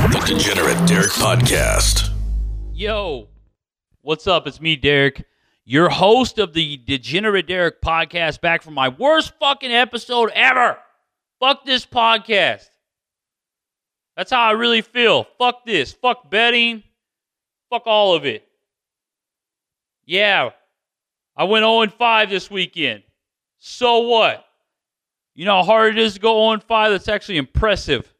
The Degenerate Derek Podcast. Yo, what's up? It's me, Derek, your host of the Degenerate Derek Podcast, back from my worst fucking episode ever. Fuck this podcast. That's how I really feel. Fuck this. Fuck betting. Fuck all of it. Yeah, I went 0 5 this weekend. So what? You know how hard it is to go 0 5? That's actually impressive.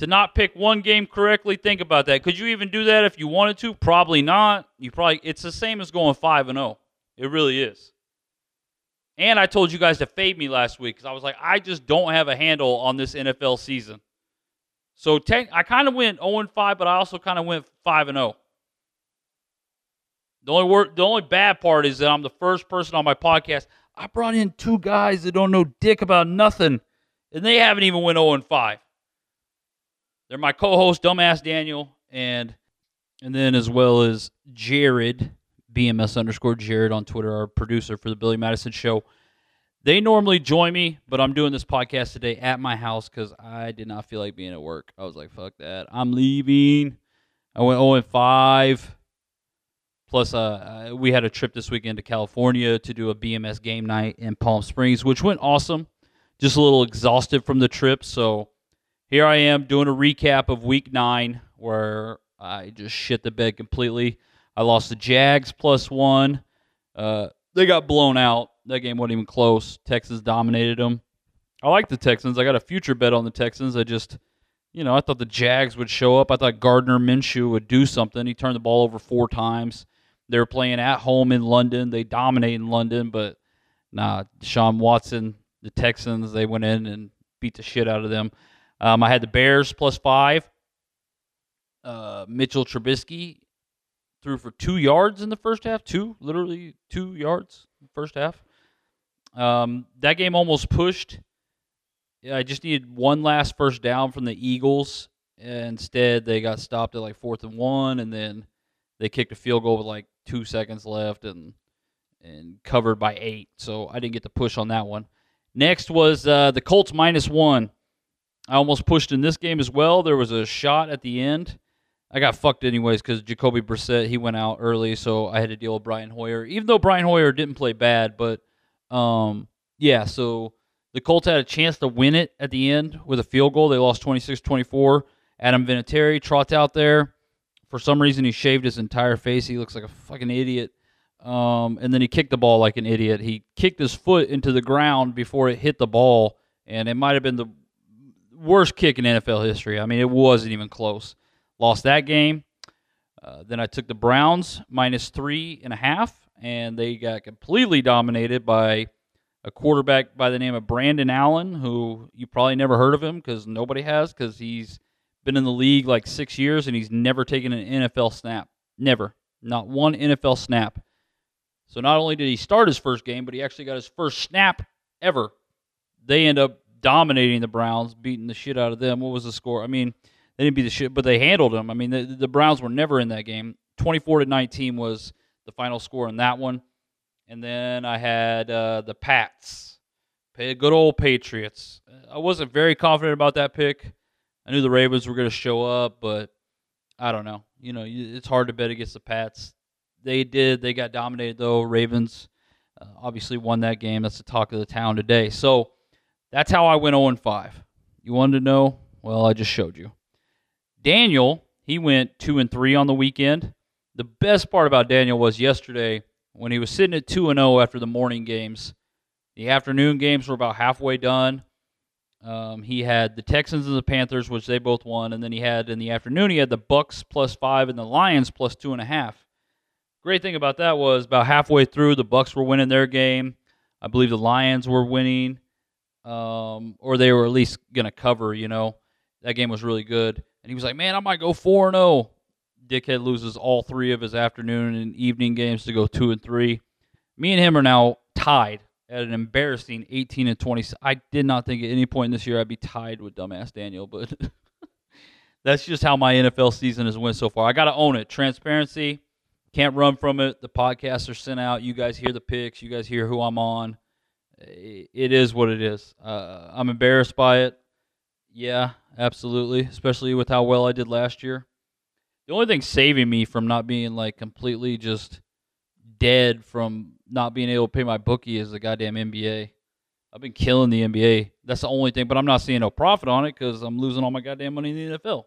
To not pick one game correctly, think about that. Could you even do that if you wanted to? Probably not. You probably it's the same as going 5 and 0. It really is. And I told you guys to fade me last week because I was like, I just don't have a handle on this NFL season. So te- I kind of went 0 and 5, but I also kind of went 5 and 0. The only word, the only bad part is that I'm the first person on my podcast. I brought in two guys that don't know dick about nothing, and they haven't even went 0 and 5. They're my co-host, dumbass Daniel, and and then as well as Jared, BMS underscore Jared on Twitter, our producer for the Billy Madison Show. They normally join me, but I'm doing this podcast today at my house because I did not feel like being at work. I was like, fuck that. I'm leaving. I went 0 5. Plus, uh, we had a trip this weekend to California to do a BMS game night in Palm Springs, which went awesome. Just a little exhausted from the trip. So here I am doing a recap of week nine where I just shit the bed completely. I lost the Jags plus one. Uh, they got blown out. That game wasn't even close. Texans dominated them. I like the Texans. I got a future bet on the Texans. I just, you know, I thought the Jags would show up. I thought Gardner Minshew would do something. He turned the ball over four times. They were playing at home in London. They dominate in London, but nah, Sean Watson, the Texans, they went in and beat the shit out of them. Um, I had the Bears plus five. Uh, Mitchell Trubisky threw for two yards in the first half. Two, literally two yards first half. Um, that game almost pushed. I just needed one last first down from the Eagles. Instead, they got stopped at like fourth and one, and then they kicked a field goal with like two seconds left and and covered by eight. So I didn't get the push on that one. Next was uh, the Colts minus one. I almost pushed in this game as well. There was a shot at the end. I got fucked anyways because Jacoby Brissett he went out early, so I had to deal with Brian Hoyer. Even though Brian Hoyer didn't play bad, but um, yeah. So the Colts had a chance to win it at the end with a field goal. They lost 26-24. Adam Vinatieri trots out there. For some reason, he shaved his entire face. He looks like a fucking idiot. Um, and then he kicked the ball like an idiot. He kicked his foot into the ground before it hit the ball, and it might have been the worst kick in NFL history. I mean, it wasn't even close. Lost that game. Uh, then I took the Browns minus three and a half, and they got completely dominated by a quarterback by the name of Brandon Allen, who you probably never heard of him because nobody has, because he's been in the league like six years and he's never taken an NFL snap. Never. Not one NFL snap. So not only did he start his first game, but he actually got his first snap ever. They end up dominating the Browns, beating the shit out of them. What was the score? I mean, they didn't beat the shit, but they handled them. I mean, the, the Browns were never in that game. 24 to 19 was the final score in that one. And then I had uh, the Pats. Good old Patriots. I wasn't very confident about that pick. I knew the Ravens were going to show up, but I don't know. You know, it's hard to bet against the Pats. They did. They got dominated though. Ravens uh, obviously won that game. That's the talk of the town today. So that's how I went 0 5. You wanted to know? Well, I just showed you. Daniel, he went 2 and 3 on the weekend. The best part about Daniel was yesterday when he was sitting at 2 and 0 after the morning games. The afternoon games were about halfway done. Um, he had the Texans and the Panthers, which they both won, and then he had in the afternoon he had the Bucs plus five and the Lions plus two and a half. Great thing about that was about halfway through the Bucs were winning their game. I believe the Lions were winning, um, or they were at least going to cover, you know. That game was really good. And he was like, man, I might go 4 0. Dickhead loses all three of his afternoon and evening games to go 2 and 3. Me and him are now tied at an embarrassing 18 and 20. I did not think at any point this year I'd be tied with dumbass Daniel, but that's just how my NFL season has went so far. I got to own it. Transparency. Can't run from it. The podcasts are sent out. You guys hear the picks. You guys hear who I'm on. It is what it is. Uh, I'm embarrassed by it. Yeah, absolutely. Especially with how well I did last year. The only thing saving me from not being like completely just dead from not being able to pay my bookie is the goddamn NBA. I've been killing the NBA. That's the only thing, but I'm not seeing no profit on it because I'm losing all my goddamn money in the NFL.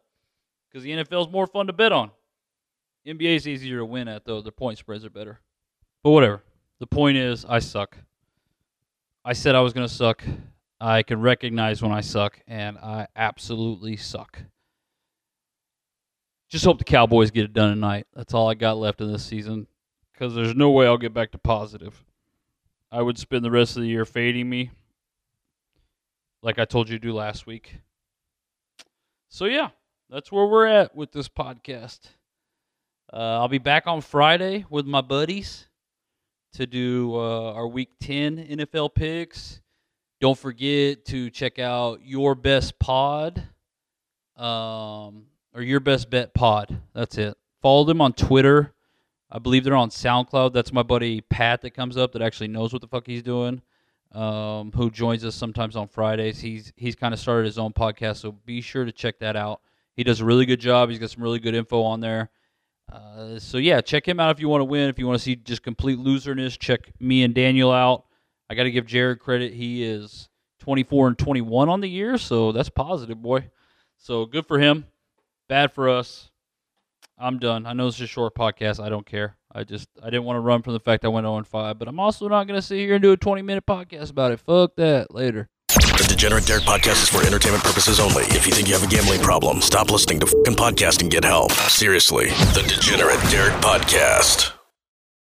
Because the NFL is more fun to bet on. NBA is easier to win at though. Their point spreads are better. But whatever. The point is, I suck. I said I was gonna suck. I can recognize when I suck, and I absolutely suck. Just hope the Cowboys get it done tonight. That's all I got left in this season. Because there's no way I'll get back to positive. I would spend the rest of the year fading me, like I told you to do last week. So yeah, that's where we're at with this podcast. Uh, I'll be back on Friday with my buddies to do uh, our Week 10 NFL picks. Don't forget to check out Your Best Pod um, or Your Best Bet Pod. That's it. Follow them on Twitter. I believe they're on SoundCloud. That's my buddy Pat that comes up that actually knows what the fuck he's doing. Um, who joins us sometimes on Fridays. He's he's kind of started his own podcast, so be sure to check that out. He does a really good job. He's got some really good info on there. Uh, so yeah, check him out if you want to win. If you want to see just complete loserness, check me and Daniel out. I got to give Jared credit. He is 24 and 21 on the year, so that's positive, boy. So good for him. Bad for us. I'm done. I know it's a short podcast. I don't care. I just I didn't want to run from the fact I went 0 and 5, but I'm also not going to sit here and do a 20 minute podcast about it. Fuck that. Later. The Degenerate Derek podcast is for entertainment purposes only. If you think you have a gambling problem, stop listening to fucking podcast and get help. Seriously, the Degenerate Derek podcast.